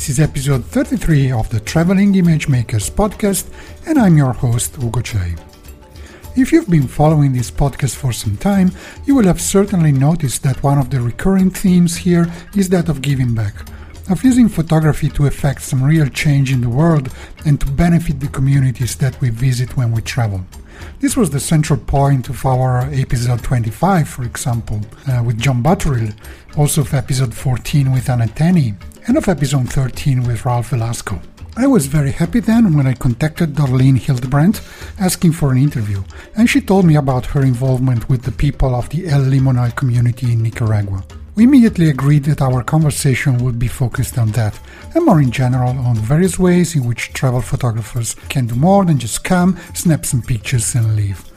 This is episode 33 of the Traveling Image Makers podcast, and I'm your host, Ugo Cei. If you've been following this podcast for some time, you will have certainly noticed that one of the recurring themes here is that of giving back, of using photography to effect some real change in the world and to benefit the communities that we visit when we travel. This was the central point of our episode 25, for example, uh, with John Butterill, also of episode 14 with Anna Tenney, and of episode 13 with Ralph Velasco. I was very happy then when I contacted Darlene Hildebrandt asking for an interview, and she told me about her involvement with the people of the El Limonal community in Nicaragua. We immediately agreed that our conversation would be focused on that, and more in general on various ways in which travel photographers can do more than just come, snap some pictures, and leave.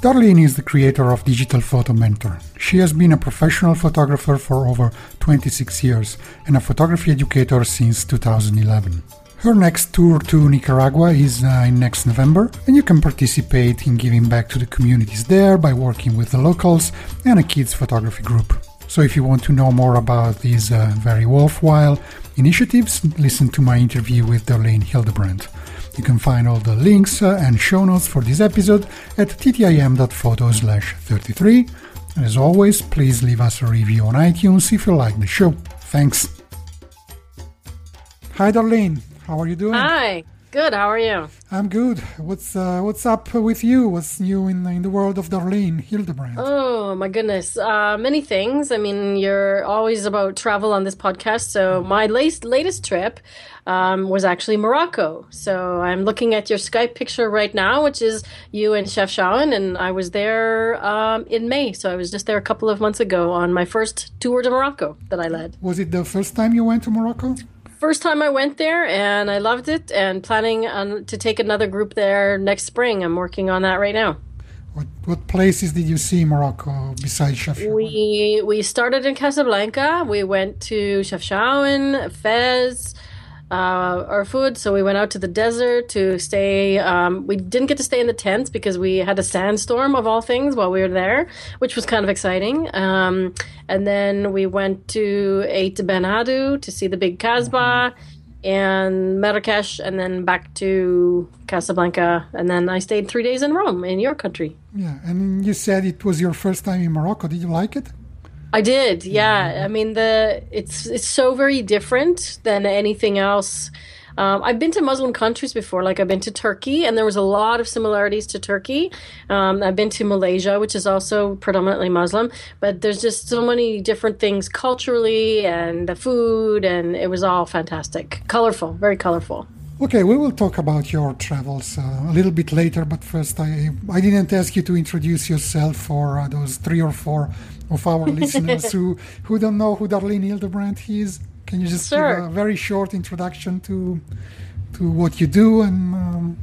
Darlene is the creator of Digital Photo Mentor. She has been a professional photographer for over 26 years and a photography educator since 2011. Her next tour to Nicaragua is uh, in next November, and you can participate in giving back to the communities there by working with the locals and a kids photography group. So, if you want to know more about these uh, very worthwhile initiatives, listen to my interview with Darlene Hildebrandt. You can find all the links uh, and show notes for this episode at ttim.photo slash 33. And as always, please leave us a review on iTunes if you like the show. Thanks. Hi, Darlene. How are you doing? Hi. Good. How are you? I'm good. What's uh, what's up with you? What's new in in the world of Darlene Hildebrandt? Oh my goodness, uh, many things. I mean, you're always about travel on this podcast. So my latest latest trip um, was actually Morocco. So I'm looking at your Skype picture right now, which is you and Chefchaouen, and I was there um, in May. So I was just there a couple of months ago on my first tour to Morocco that I led. Was it the first time you went to Morocco? First time I went there and I loved it and planning on to take another group there next spring. I'm working on that right now. What what places did you see in Morocco besides Chefchaouen? We we started in Casablanca. We went to Chefchaouen, Fez, uh, Erfoud. So we went out to the desert to stay. Um, we didn't get to stay in the tents because we had a sandstorm of all things while we were there, which was kind of exciting. Um, and then we went to Ait Ben Haddou to see the big Kasbah and Marrakesh, and then back to Casablanca. And then I stayed three days in Rome, in your country. Yeah, and you said it was your first time in Morocco. Did you like it? I did, yeah. I mean, the it's it's so very different than anything else. Um, I've been to Muslim countries before, like I've been to Turkey, and there was a lot of similarities to Turkey. Um, I've been to Malaysia, which is also predominantly Muslim, but there's just so many different things culturally and the food, and it was all fantastic, colorful, very colorful. Okay, we will talk about your travels uh, a little bit later, but first, I I didn't ask you to introduce yourself for uh, those three or four of our listeners who, who don't know who Darlene Hildebrandt is. Can you just sure. give a very short introduction to to what you do and um,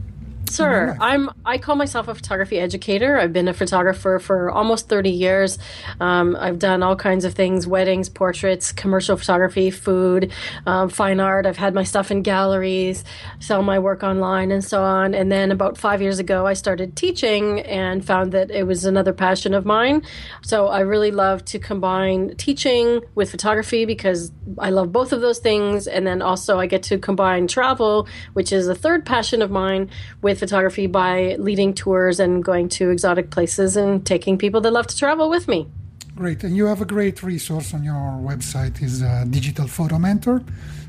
Sure. I'm. I call myself a photography educator. I've been a photographer for almost 30 years. Um, I've done all kinds of things: weddings, portraits, commercial photography, food, um, fine art. I've had my stuff in galleries, sell my work online, and so on. And then about five years ago, I started teaching and found that it was another passion of mine. So I really love to combine teaching with photography because I love both of those things. And then also I get to combine travel, which is a third passion of mine, with photography by leading tours and going to exotic places and taking people that love to travel with me. Great, and you have a great resource on your website. Is uh, Digital Photo Mentor?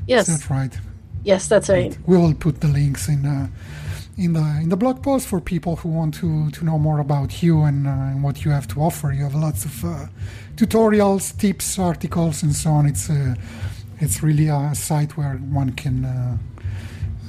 Yes, is that right? Yes, that's right. We will put the links in uh, in the in the blog post for people who want to to know more about you and, uh, and what you have to offer. You have lots of uh, tutorials, tips, articles, and so on. It's uh, it's really a site where one can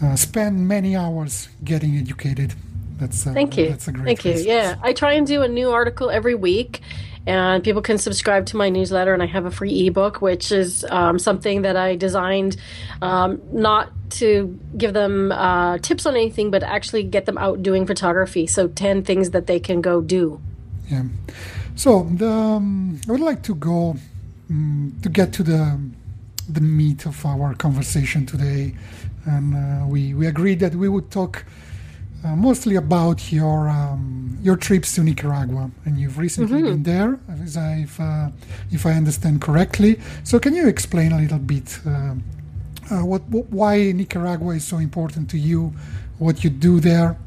uh, spend many hours getting educated. That's uh, thank you. That's a great. Thank you. Yeah, I try and do a new article every week, and people can subscribe to my newsletter. And I have a free ebook, which is um, something that I designed um, not to give them uh, tips on anything, but actually get them out doing photography. So, 10 things that they can go do. Yeah. So, the, um, I would like to go um, to get to the the meat of our conversation today. And uh, we, we agreed that we would talk uh, mostly about your um, your trips to Nicaragua, and you've recently mm-hmm. been there, as I've, uh, if I understand correctly. So, can you explain a little bit uh, uh what, what, why Nicaragua is so important to you, what you do there,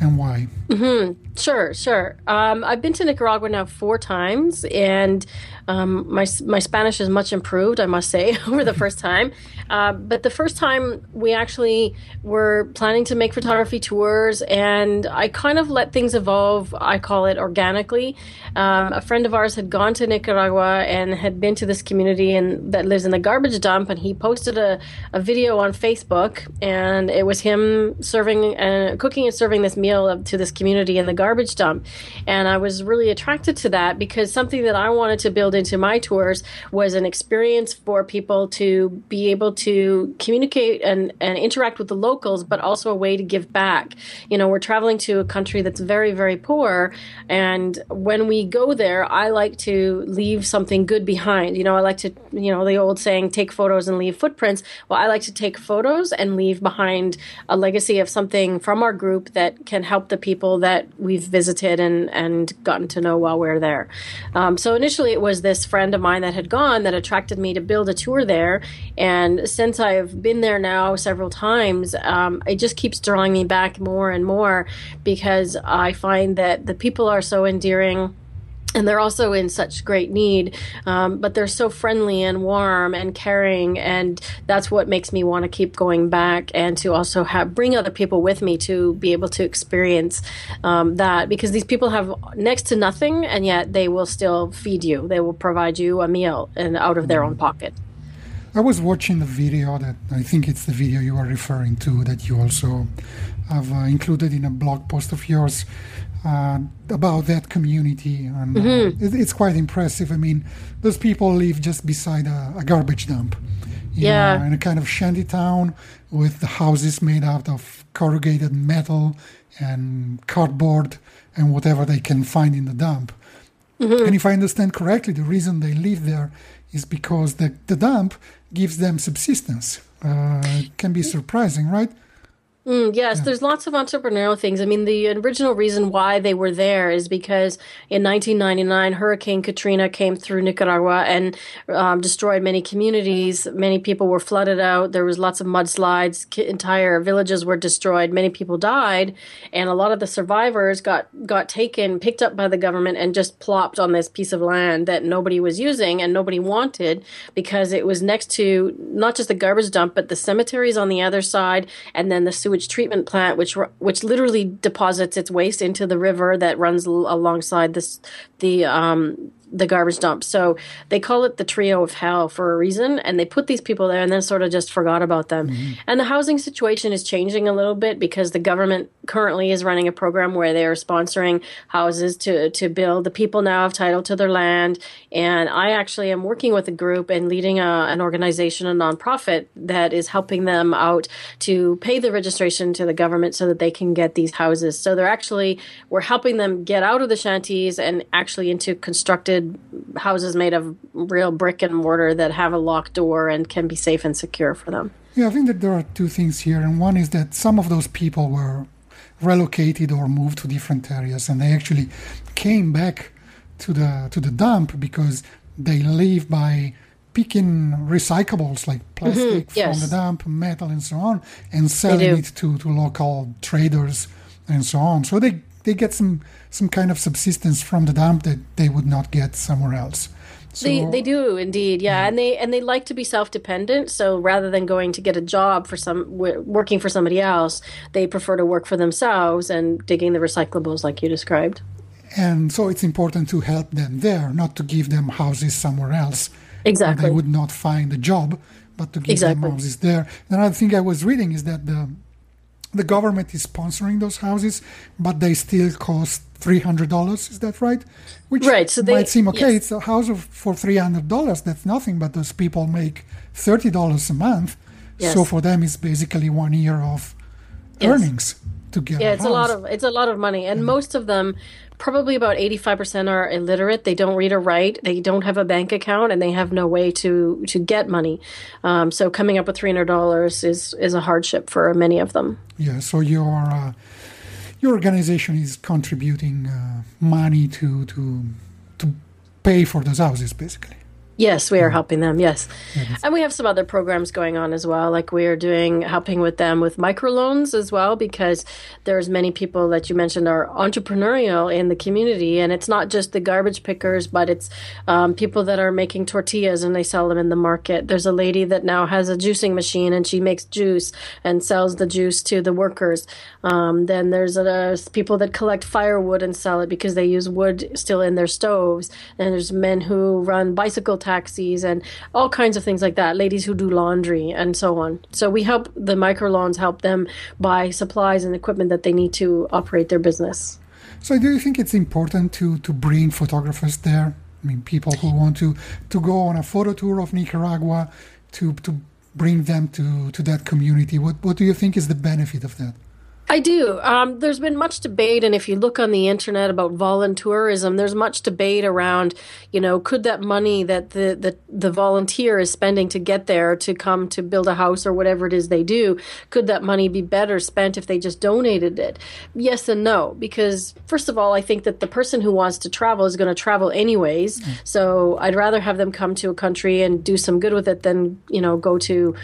and why? Mm-hmm. Sure, sure. Um, I've been to Nicaragua now four times, and um, my my Spanish is much improved, I must say, over the first time. Uh, but the first time we actually were planning to make photography tours, and I kind of let things evolve. I call it organically. Um, a friend of ours had gone to Nicaragua and had been to this community and that lives in the garbage dump, and he posted a, a video on Facebook, and it was him serving and uh, cooking and serving this meal to this community in the garbage dump, and I was really attracted to that because something that I wanted to build into my tours was an experience for people to be able to communicate and, and interact with the locals, but also a way to give back. You know, we're traveling to a country that's very, very poor. And when we go there, I like to leave something good behind. You know, I like to, you know, the old saying, take photos and leave footprints. Well, I like to take photos and leave behind a legacy of something from our group that can help the people that we've visited and, and gotten to know while we're there. Um, so initially it was this friend of mine that had gone that attracted me to build a tour there. And since I've been there now several times, um, it just keeps drawing me back more and more because I find that the people are so endearing and they're also in such great need um, but they're so friendly and warm and caring and that's what makes me want to keep going back and to also have bring other people with me to be able to experience um, that because these people have next to nothing and yet they will still feed you. They will provide you a meal and out of their own pocket. I was watching the video that I think it's the video you are referring to that you also have uh, included in a blog post of yours uh, about that community, and uh, mm-hmm. it, it's quite impressive. I mean, those people live just beside a, a garbage dump, yeah, know, in a kind of shanty town with the houses made out of corrugated metal and cardboard and whatever they can find in the dump. Mm-hmm. And if I understand correctly, the reason they live there is because the, the dump gives them subsistence. Uh, it can be surprising, right? Mm, yes, yeah. there's lots of entrepreneurial things. I mean, the original reason why they were there is because in 1999, Hurricane Katrina came through Nicaragua and um, destroyed many communities. Many people were flooded out. There was lots of mudslides. Entire villages were destroyed. Many people died, and a lot of the survivors got got taken, picked up by the government, and just plopped on this piece of land that nobody was using and nobody wanted because it was next to not just the garbage dump, but the cemeteries on the other side, and then the sewage sewage treatment plant, which which literally deposits its waste into the river that runs alongside this the um, the garbage dump. So they call it the trio of hell for a reason, and they put these people there and then sort of just forgot about them. Mm-hmm. And the housing situation is changing a little bit because the government currently is running a program where they are sponsoring houses to to build. The people now have title to their land, and I actually am working with a group and leading a, an organization, a nonprofit that is helping them out to pay the registration to the government so that they can get these houses. So they're actually we're helping them get out of the shanties and actually into constructed houses made of real brick and mortar that have a locked door and can be safe and secure for them. Yeah, I think that there are two things here. And one is that some of those people were relocated or moved to different areas and they actually came back to the to the dump because they live by picking recyclables like mm-hmm. plastic mm-hmm, yes. from the dump, metal and so on, and selling it to, to local traders and so on. So they they get some some kind of subsistence from the dump that they would not get somewhere else. So, they they do indeed, yeah. and they and they like to be self dependent. So rather than going to get a job for some working for somebody else, they prefer to work for themselves and digging the recyclables like you described. And so it's important to help them there, not to give them houses somewhere else. Exactly, they would not find a job, but to give exactly. them houses there. Another thing I was reading is that the the government is sponsoring those houses, but they still cost three hundred dollars. Is that right? Which right, so they, might seem okay. Yes. It's a house of, for three hundred dollars. That's nothing, but those people make thirty dollars a month. Yes. So for them, it's basically one year of Yes. earnings to get. Yeah, it's a lot of it's a lot of money, and most of them, probably about eighty five percent, are illiterate. They don't read or write. They don't have a bank account, and they have no way to to get money. Um, so coming up with three hundred dollars is is a hardship for many of them. Yeah. So your uh, your organization is contributing uh, money to to to pay for those houses, basically. Yes, we are helping them. Yes, and we have some other programs going on as well. Like we are doing helping with them with microloans as well, because there's many people that you mentioned are entrepreneurial in the community, and it's not just the garbage pickers, but it's um, people that are making tortillas and they sell them in the market. There's a lady that now has a juicing machine and she makes juice and sells the juice to the workers. Um, then there's uh, people that collect firewood and sell it because they use wood still in their stoves. And there's men who run bicycle taxis and all kinds of things like that. Ladies who do laundry and so on. So we help the microloans help them buy supplies and equipment that they need to operate their business. So do you think it's important to to bring photographers there? I mean, people who want to to go on a photo tour of Nicaragua, to to bring them to to that community. What what do you think is the benefit of that? I do. Um, there's been much debate, and if you look on the internet about voluntourism, there's much debate around, you know, could that money that the, the the volunteer is spending to get there to come to build a house or whatever it is they do, could that money be better spent if they just donated it? Yes and no, because first of all, I think that the person who wants to travel is going to travel anyways. So I'd rather have them come to a country and do some good with it than you know go to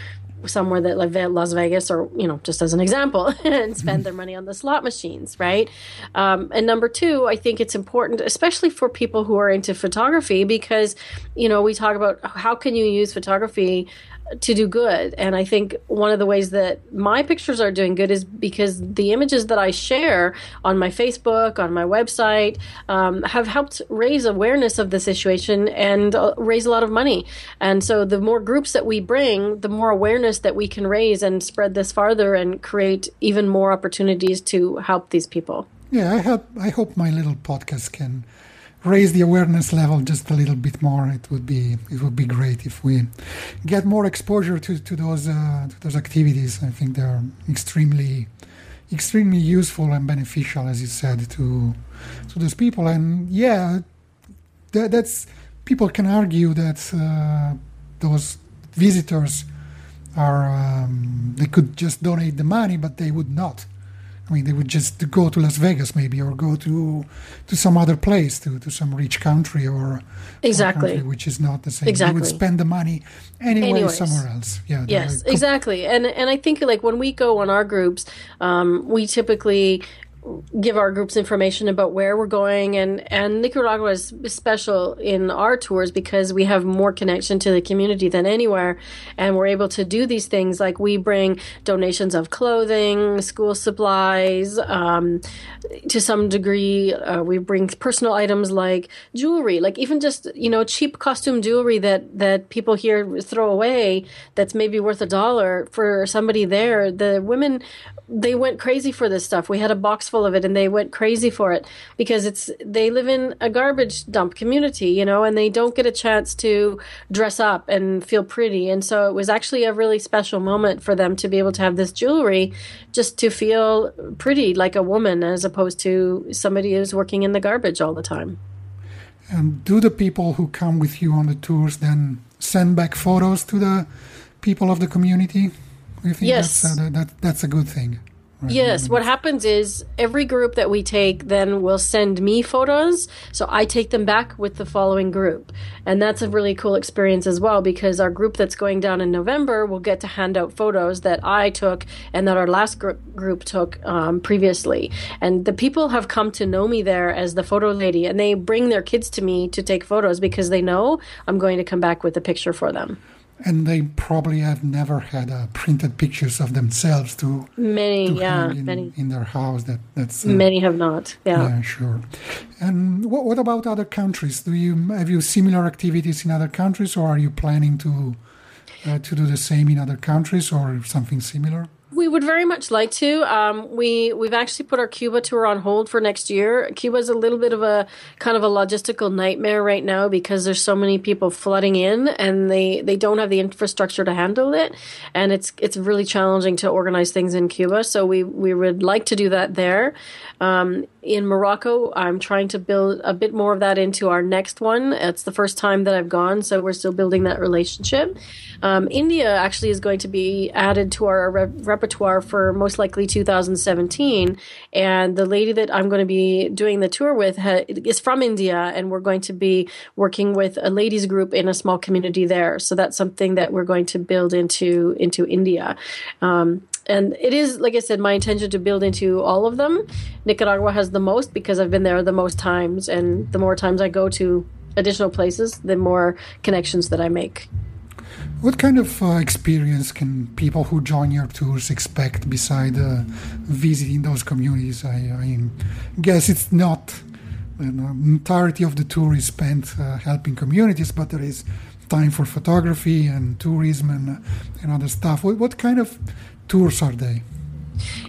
somewhere that like Las Vegas or you know just as an example and spend their money on the slot machines right? Um, and number two I think it's important especially for people who are into photography because you know we talk about how can you use photography to do good. And I think one of the ways that my pictures are doing good is because the images that I share on my Facebook on my website um, have helped raise awareness of the situation and uh, raise a lot of money. And so the more groups that we bring the more awareness that we can raise and spread this farther and create even more opportunities to help these people. Yeah, I hope I hope my little podcast can raise the awareness level just a little bit more. It would be it would be great if we get more exposure to to those uh, to those activities. I think they're extremely extremely useful and beneficial, as you said, to to those people. And yeah, that, that's people can argue that uh, those visitors are um, they could just donate the money, but they would not. I mean, they would just go to Las Vegas maybe, or go to to some other place, to, to some rich country, or or Exactly. country which is not the same. Exactly, They would spend the money anyway Anyways. somewhere else. Yeah. Yes, exactly. And and I think like when we go on our groups, um, we typically give our groups information about where we're going and and Nicaragua is special in our tours because we have more connection to the community than anywhere and we're able to do these things. Like we bring donations of clothing school supplies um, to some degree uh, we bring personal items like jewelry like even just you know cheap costume jewelry that that people here throw away that's maybe worth a dollar for somebody there. The women they went crazy for this stuff. We had a box full of it and they went crazy for it because it's they live in a garbage dump community you know and they don't get a chance to dress up and feel pretty and so it was actually a really special moment for them to be able to have this jewelry just to feel pretty like a woman as opposed to somebody who's working in the garbage all the time And do the people who come with you on the tours then send back photos to the people of the community? Do you think Yes. that's, uh, that, that's a good thing? Yes, what happens is every group that we take then will send me photos. So I take them back with the following group. And that's a really cool experience as well because our group that's going down in November will get to hand out photos that I took and that our last gr- group took um, previously. And the people have come to know me there as the photo lady and they bring their kids to me to take photos because they know I'm going to come back with a picture for them. And they probably have never had uh, printed pictures of themselves to, Many, to yeah, hang in, many. in their house. That that's uh, Many have not. Yeah. Yeah, sure. And what, what about other countries? Do you have you similar activities in other countries, or are you planning to uh, to do the same in other countries, or something similar? We would very much like to. Um, we we've actually put our Cuba tour on hold for next year. Cuba is a little bit of a kind of a logistical nightmare right now because there's so many people flooding in, and they they don't have the infrastructure to handle it, and it's it's really challenging to organize things in Cuba. So we we would like to do that there. Um, in Morocco, I'm trying to build a bit more of that into our next one. It's the first time that I've gone, so we're still building that relationship. Um, India actually is going to be added to our re- repertoire for most likely 2017. And the lady that I'm going to be doing the tour with ha- is from India, and we're going to be working with a ladies group in a small community there. So that's something that we're going to build into into India. Um, and it is like i said my intention to build into all of them nicaragua has the most because i've been there the most times and the more times i go to additional places the more connections that i make what kind of uh, experience can people who join your tours expect beside uh, visiting those communities? I, I, guess it's not the entirety of the tour is spent uh, helping communities, but there is time for photography and tourism and, and other stuff. What, what kind of tours are they?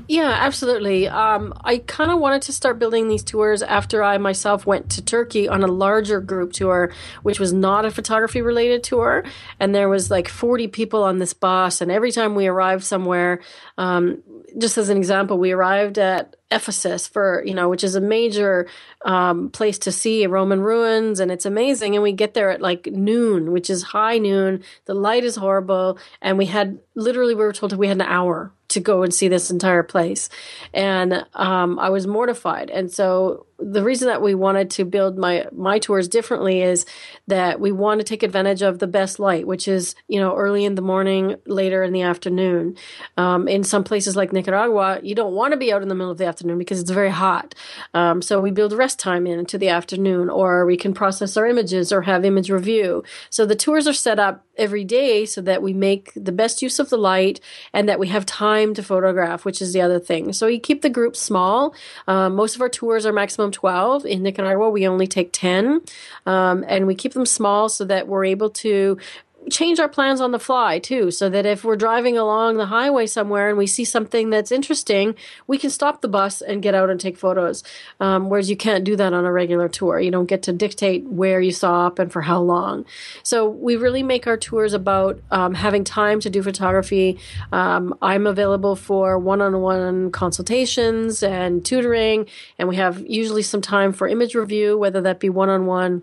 Yeah, absolutely. Um, I kind of wanted to start building these tours after I myself went to Turkey on a larger group tour, which was not a photography related tour. And there was like 40 people on this bus. And every time we arrived somewhere, um, just as an example, we arrived at Ephesus for, you know, which is a major um, place to see Roman ruins and it's amazing. And we get there at like noon, which is high noon. The light is horrible. And we had literally, we were told we had an hour to go and see this entire place. And um, I was mortified. And so the reason that we wanted to build my my tours differently is that we want to take advantage of the best light, which is you know early in the morning, later in the afternoon. Um, in some places like Nicaragua, you don't want to be out in the middle of the afternoon because it's very hot. Um, so we build rest time into the afternoon, or we can process our images or have image review. So the tours are set up every day so that we make the best use of the light and that we have time to photograph, which is the other thing. So we keep the group small. Um, most of our tours are maximum 12. In Nicaragua, we only take 10. Um, and we keep them small so that we're able to change our plans on the fly too, so that if we're driving along the highway somewhere and we see something that's interesting, we can stop the bus and get out and take photos. Um, whereas you can't do that on a regular tour. You don't get to dictate where you stop and for how long. So we really make our tours about um, having time to do photography. Um, I'm available for one-on-one consultations and tutoring, and we have usually some time for image review, whether that be one-on-one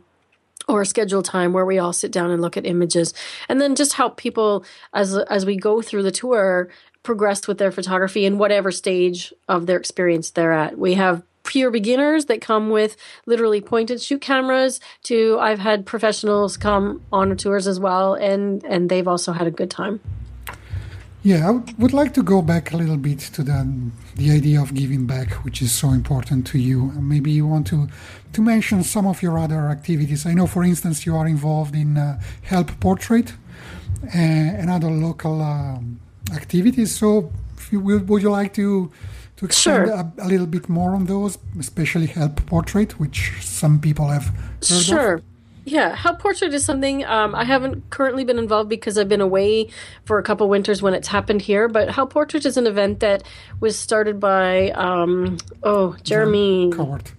or schedule time where we all sit down and look at images. And then just help people as as we go through the tour progress with their photography in whatever stage of their experience they're at. We have pure beginners that come with literally point and shoot cameras to I've had professionals come on tours as well and and they've also had a good time yeah, I would like to go back a little bit to the the idea of giving back, which is so important to you. Maybe you want to to mention some of your other activities. I know, for instance, you are involved in uh, Help Portrait uh, and other local um, activities. So, you, would you like to to expand sure. a, a, little bit more on those, especially Help Portrait, which some people have heard sure. of? Yeah, Help Portrait is something um, I haven't currently been involved because I've been away for a couple winters when it's happened here. But Help Portrait is an event that was started by um, oh Jeremy Cowart.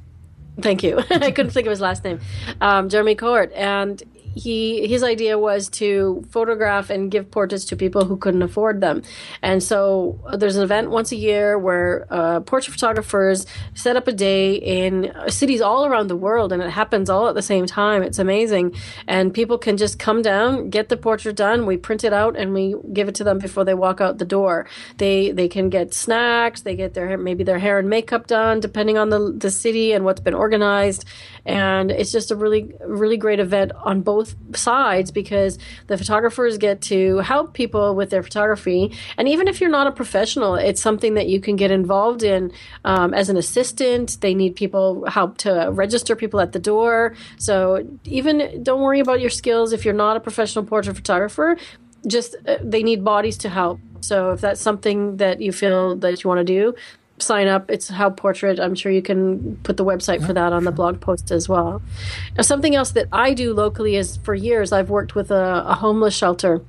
Thank you. I couldn't think of his last name. Um, Jeremy Cowart, and he his idea was to photograph and give portraits to people who couldn't afford them. And so uh, there's an event once a year where uh, portrait photographers set up a day in cities all around the world, and it happens all at the same time. It's amazing, and people can just come down, get the portrait done. We print it out and we give it to them before they walk out the door. They they can get snacks, they get their maybe their hair and makeup done, depending on the the city and what's been organized. And it's just a really really great event on both both sides because the photographers get to help people with their photography. And even if you're not a professional, it's something that you can get involved in um, as an assistant. They need people help to register people at the door. So even don't worry about your skills if you're not a professional portrait photographer. Just uh, they need bodies to help. So if that's something that you feel that you want to do, sign up. It's Help Portrait. I'm sure you can put the website for that on the blog post as well. Now, something else that I do locally is for years I've worked with a, a homeless shelter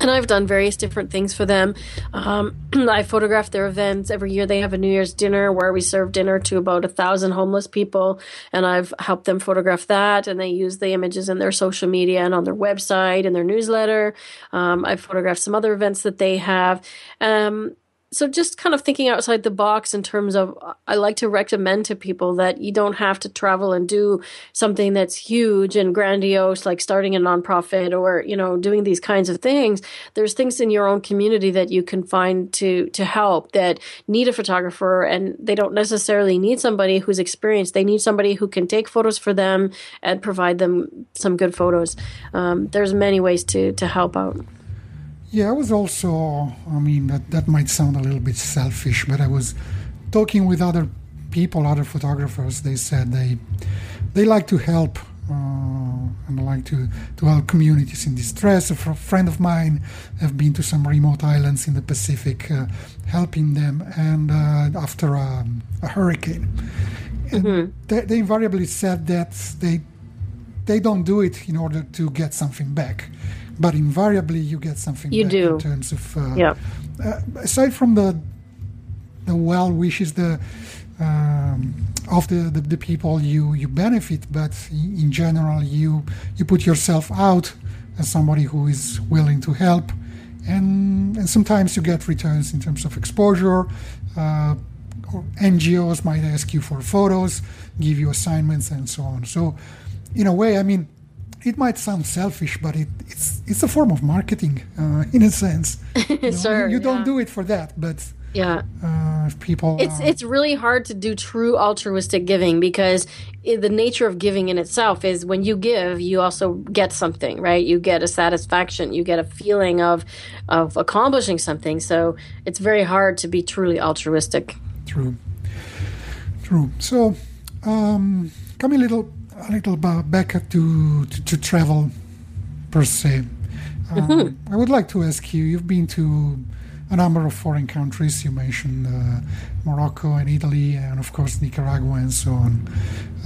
and I've done various different things for them. Um, I photograph their events every year. They have a New Year's dinner where we serve dinner to about a thousand homeless people, and I've helped them photograph that. And they use the images in their social media and on their website and their newsletter. Um, I've photographed some other events that they have. Um, so just kind of thinking outside the box in terms of i like to recommend to people that you don't have to travel and do something that's huge and grandiose like starting a nonprofit or you know doing these kinds of things. There's things in your own community that you can find to to help that need a photographer and they don't necessarily need somebody who's experienced. They need somebody who can take photos for them and provide them some good photos. Um, there's many ways to to help out yeah, I was also, I mean, that, that might sound a little bit selfish, but I was talking with other people, other photographers. They said they they like to help uh, and like to, to help communities in distress. A friend of mine have been to some remote islands in the Pacific, uh, helping them, and uh, after a, a hurricane, mm-hmm. they, they invariably said that they they don't do it in order to get something back but invariably you get something you do in terms of uh, yeah. Uh, aside from the the well wishes the um, of the, the, the, people you you benefit but in general you you put yourself out as somebody who is willing to help and, and sometimes you get returns in terms of exposure uh, NGOs might ask you for photos give you assignments and so on so in a way I mean it might sound selfish, but it, it's it's a form of marketing uh, in a sense. You, know, you, don't do it for that, but yeah, uh, people. It's it's really hard to do true altruistic giving because it, the nature of giving in itself is when you give, you also get something, right? You get a satisfaction, you get a feeling of of accomplishing something. So it's very hard to be truly altruistic. True, true. So, um, coming a little a little back to, to, to travel per se. Um, mm-hmm. I would like to ask you you've been to a number of foreign countries. You mentioned uh, Morocco and Italy, and of course Nicaragua and so on.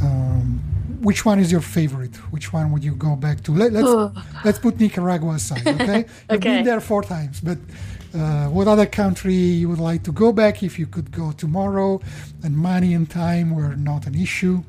Um, which one is your favorite? Which one would you go back to? Let, us let's, let's put Nicaragua aside, okay? okay. You've been there four times, but uh, what other country you would like to go back if you could go tomorrow, and money and time were not an issue?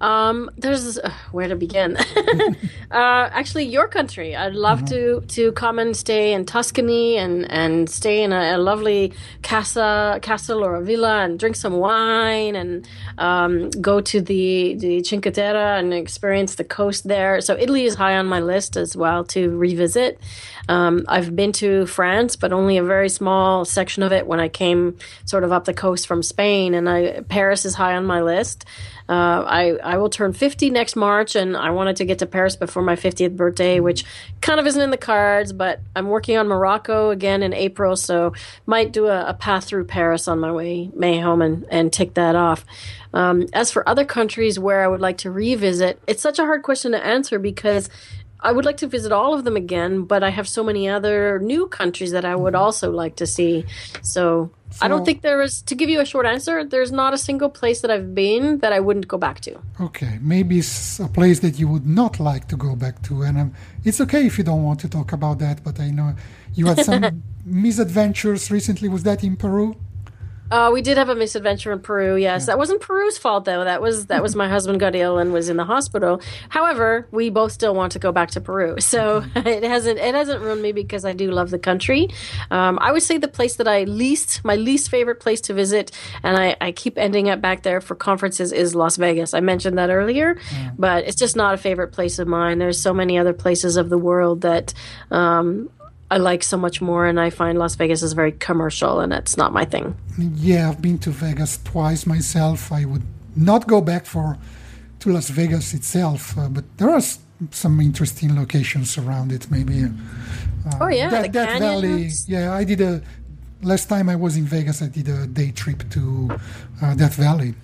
Um, there's uh, where to begin. uh, actually, your country. I'd love mm-hmm. to to come and stay in Tuscany and and stay in a, a, lovely casa castle or a villa and drink some wine and um, go to the the Cinque Terre and experience the coast there. So Italy is high on my list as well to revisit. Um, I've been to France, but only a very small section of it when I came sort of up the coast from Spain. And I, Paris is high on my list. Uh, I I will turn 50 next March, and I wanted to get to Paris before my 50th birthday, which kind of isn't in the cards. But I'm working on Morocco again in April, so might do a, a path through Paris on my way May home and and tick that off. Um, as for other countries where I would like to revisit, it's such a hard question to answer because I would like to visit all of them again, but I have so many other new countries that I would also like to see. So, so I don't think there is, to give you a short answer, there's not a single place that I've been that I wouldn't go back to. Okay, maybe it's a place that you would not like to go back to. And um, it's okay if you don't want to talk about that, but I know you had some misadventures recently. Was that in Peru? Uh, we did have a misadventure in Peru. Yes, yeah. that wasn't Peru's fault though. That was that was my husband got ill and was in the hospital. However, we both still want to go back to Peru, so it hasn't it hasn't ruined me because I do love the country. Um, I would say the place that I least my least favorite place to visit, and I, I keep ending up back there for conferences is Las Vegas. I mentioned that earlier, yeah. but it's just not a favorite place of mine. There's so many other places of the world that um, I like so much more, and I find Las Vegas is very commercial, and it's not my thing. Yeah, I've been to Vegas twice myself. I would not go back for to Las Vegas itself, uh, but there are some interesting locations around it. Maybe. Uh, oh yeah, that, that Valley. Yeah, I did a. Last time I was in Vegas, I did a day trip to uh, Death Valley,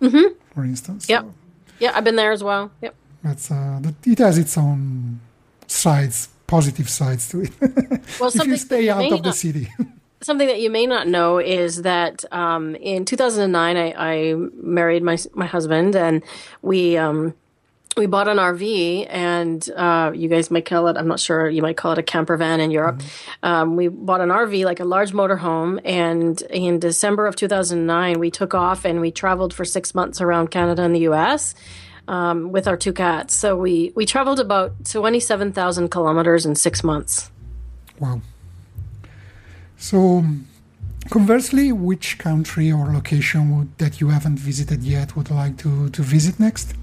mm-hmm. for instance. Yep. So, yeah, I've been there as well. Yep. That's uh, it has its own sides positive sides to it. well, if you stay out of the city. something that you may not know is that um, in 2009 I, I, married my my husband and we um, we bought an RV, and uh, you guys might call it, I'm not sure, you might call it a camper van in Europe. Mm-hmm. Um, we bought an RV, like a large motorhome, and in December of 2009, we took off and we traveled for six months around Canada and the US. Um, with our two cats. So we, we traveled about 27,000 kilometers in six months. Wow. So, conversely, which country or location would, that you haven't visited yet would like to, to visit next?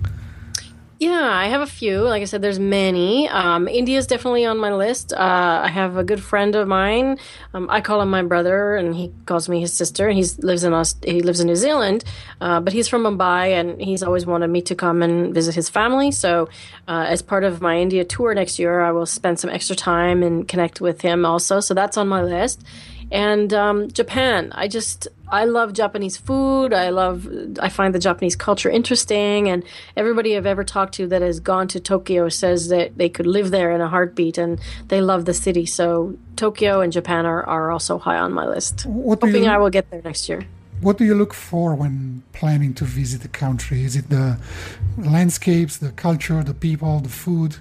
Yeah, I have a few. Like I said, there's many. Um, India is definitely on my list. Uh, I have a good friend of mine. Um, I call him my brother, and he calls me his sister. He lives in Aust- he lives in New Zealand, uh, but he's from Mumbai, and he's always wanted me to come and visit his family. So, uh, as part of my India tour next year, I will spend some extra time and connect with him also. So that's on my list and um, Japan. I just I love Japanese food. I love I find the Japanese culture interesting, and everybody I've ever talked to that has gone to Tokyo says that they could live there in a heartbeat, and they love the city. So Tokyo and Japan are, are also high on my list. What Hoping you, I will get there next year. What do you look for when planning to visit a country? Is it the landscapes, the culture, the people, the food?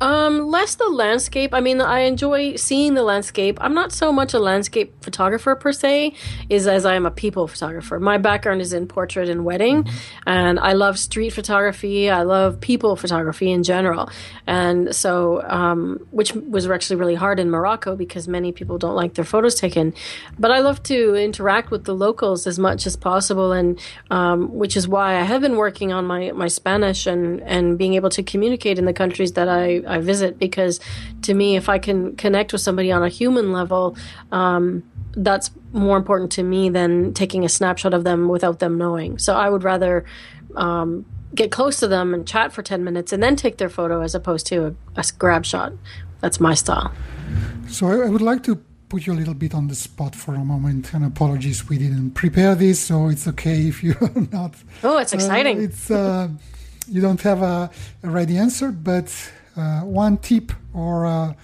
Um, less the landscape. I mean, I enjoy seeing the landscape. I'm not so much a landscape photographer per se, is as I am a people photographer. My background is in portrait and wedding, and I love street photography. I love people photography in general, and so um, which was actually really hard in Morocco because many people don't like their photos taken. But I love to interact with the locals as much as possible, and um, which is why I have been working on my my Spanish and and being able to communicate in the countries that I I visit because to me, if I can connect with somebody on a human level, um, that's more important to me than taking a snapshot of them without them knowing. So I would rather um, get close to them and chat for 10 minutes and then take their photo as opposed to a, a grab shot. That's my style. So I, I would like to put you a little bit on the spot for a moment and apologies we didn't prepare this so it's okay if you're not oh it's exciting uh, it's uh, you don't have a, a ready answer but uh, one tip or uh,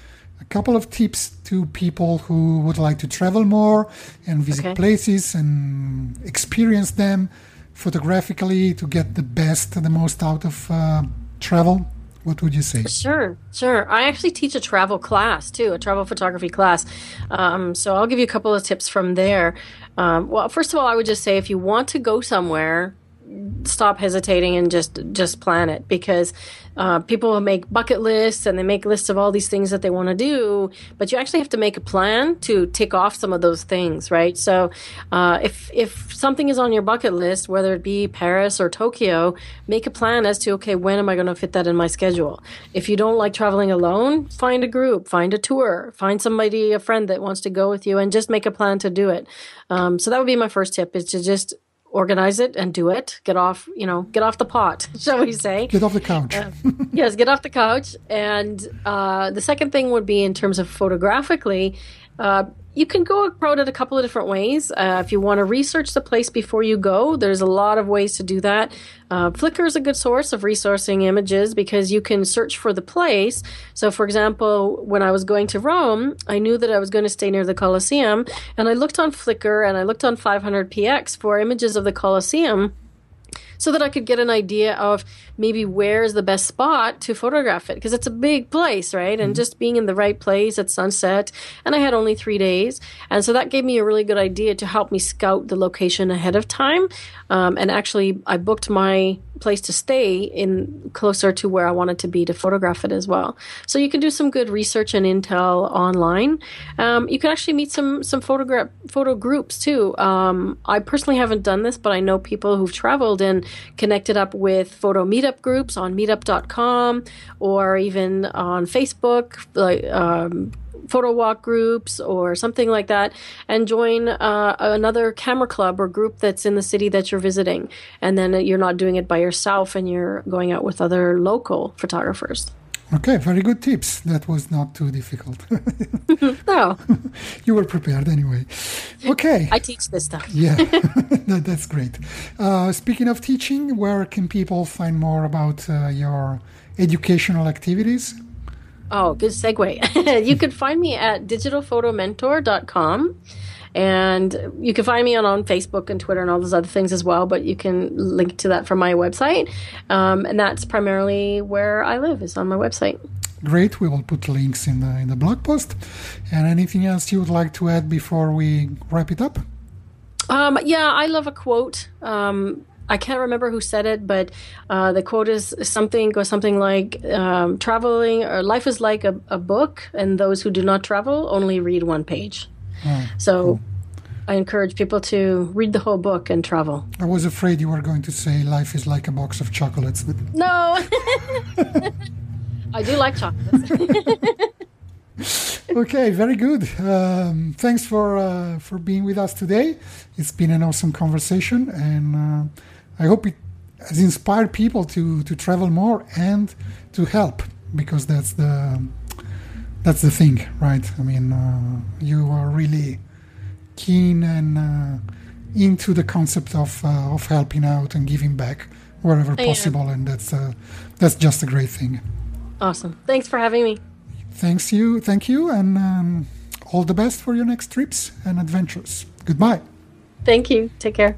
a couple of tips to people who would like to travel more and visit okay. places and experience them photographically to get the best, the most out of uh, travel? What would you say? Sure, sure. I actually teach a travel class too, a travel photography class. Um, so I'll give you a couple of tips from there. Um, well, first of all, I would just say if you want to go somewhere, stop hesitating and just just plan it because uh, people make bucket lists and they make lists of all these things that they want to do, but you actually have to make a plan to tick off some of those things, right? So, uh, if if something is on your bucket list, whether it be Paris or Tokyo, make a plan as to okay, when am I going to fit that in my schedule? If you don't like traveling alone, find a group, find a tour, find somebody, a friend that wants to go with you, and just make a plan to do it. Um, so that would be my first tip: is to just organize it and do it. Get off, you know, get off the pot, shall we say? Get off the couch. uh, yes, get off the couch. And uh, the second thing would be in terms of photographically, uh, you can go about it a couple of different ways. Uh, if you want to research the place before you go, there's a lot of ways to do that. Uh, Flickr is a good source of resourcing images because you can search for the place. So, for example, when I was going to Rome, I knew that I was going to stay near the Colosseum, and I looked on Flickr and I looked on 500px for images of the Colosseum so that I could get an idea of maybe where's the best spot to photograph it because it's a big place, right? And mm-hmm. just being in the right place at sunset. And I had only three days. And so that gave me a really good idea to help me scout the location ahead of time. Um, and actually, I booked my place to stay in closer to where I wanted to be to photograph it as well. So you can do some good research and intel online. Um, you can actually meet some some photograph photo groups too. Um, I personally haven't done this, but I know people who've traveled and connected up with photo meetup groups on Meetup.com or even on Facebook, like. Um, photo walk groups or something like that and join uh, another camera club or group that's in the city that you're visiting. And then you're not doing it by yourself and you're going out with other local photographers. Okay, very good tips. That was not too difficult. no. you were prepared anyway. Okay. I teach this stuff. yeah, that, that's great. Uh, speaking of teaching, where can people find more about uh, your educational activities? Oh, good segue. you can find me at digitalphotomentor.com. And you can find me on, on Facebook and Twitter and all those other things as well, but you can link to that from my website. Um, and that's primarily where I live, is on my website. Great. We will put links in the in the blog post. And anything else you would like to add before we wrap it up? Um, yeah, I love a quote. Um, I can't remember who said it, but uh, the quote is something goes something like um, "Traveling or life is like a, a, book, and those who do not travel only read one page." Oh, so. Cool. I encourage people to read the whole book and travel. I was afraid you were going to say life is like a box of chocolates. But... No, I do like chocolates. okay, very good. Um, thanks for uh, for being with us today. It's been an awesome conversation, and uh, I hope it has inspired people to to travel more and to help because that's the that's the thing, right? I mean, uh, you are really keen and uh, into the concept of uh, of helping out and giving back wherever possible, and that's uh, that's just a great thing. Awesome. Thanks for having me. Thanks you. Thank you. And um, all the best for your next trips and adventures. Goodbye. Thank you. Take care.